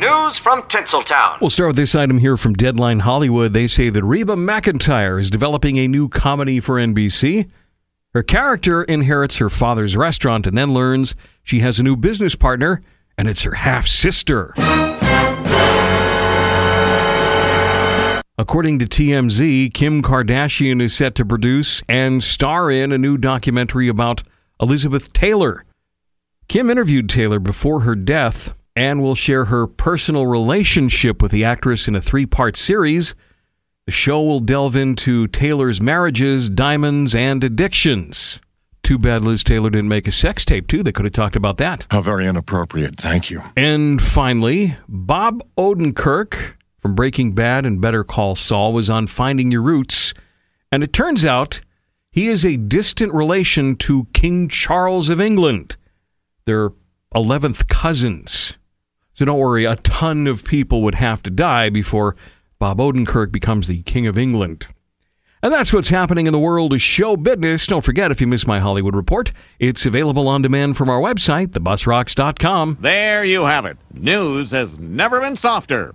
News from Tinseltown. We'll start with this item here from Deadline Hollywood. They say that Reba McEntire is developing a new comedy for NBC. Her character inherits her father's restaurant and then learns she has a new business partner, and it's her half sister. According to TMZ, Kim Kardashian is set to produce and star in a new documentary about Elizabeth Taylor. Kim interviewed Taylor before her death and will share her personal relationship with the actress in a three part series. The show will delve into Taylor's marriages, diamonds, and addictions. Too bad Liz Taylor didn't make a sex tape, too. They could have talked about that. How very inappropriate. Thank you. And finally, Bob Odenkirk from Breaking Bad and Better Call Saul was on Finding Your Roots. And it turns out he is a distant relation to King Charles of England. They're 11th cousins. So don't worry, a ton of people would have to die before Bob Odenkirk becomes the King of England. And that's what's happening in the world of show business. Don't forget, if you miss my Hollywood report, it's available on demand from our website, thebusrocks.com. There you have it. News has never been softer.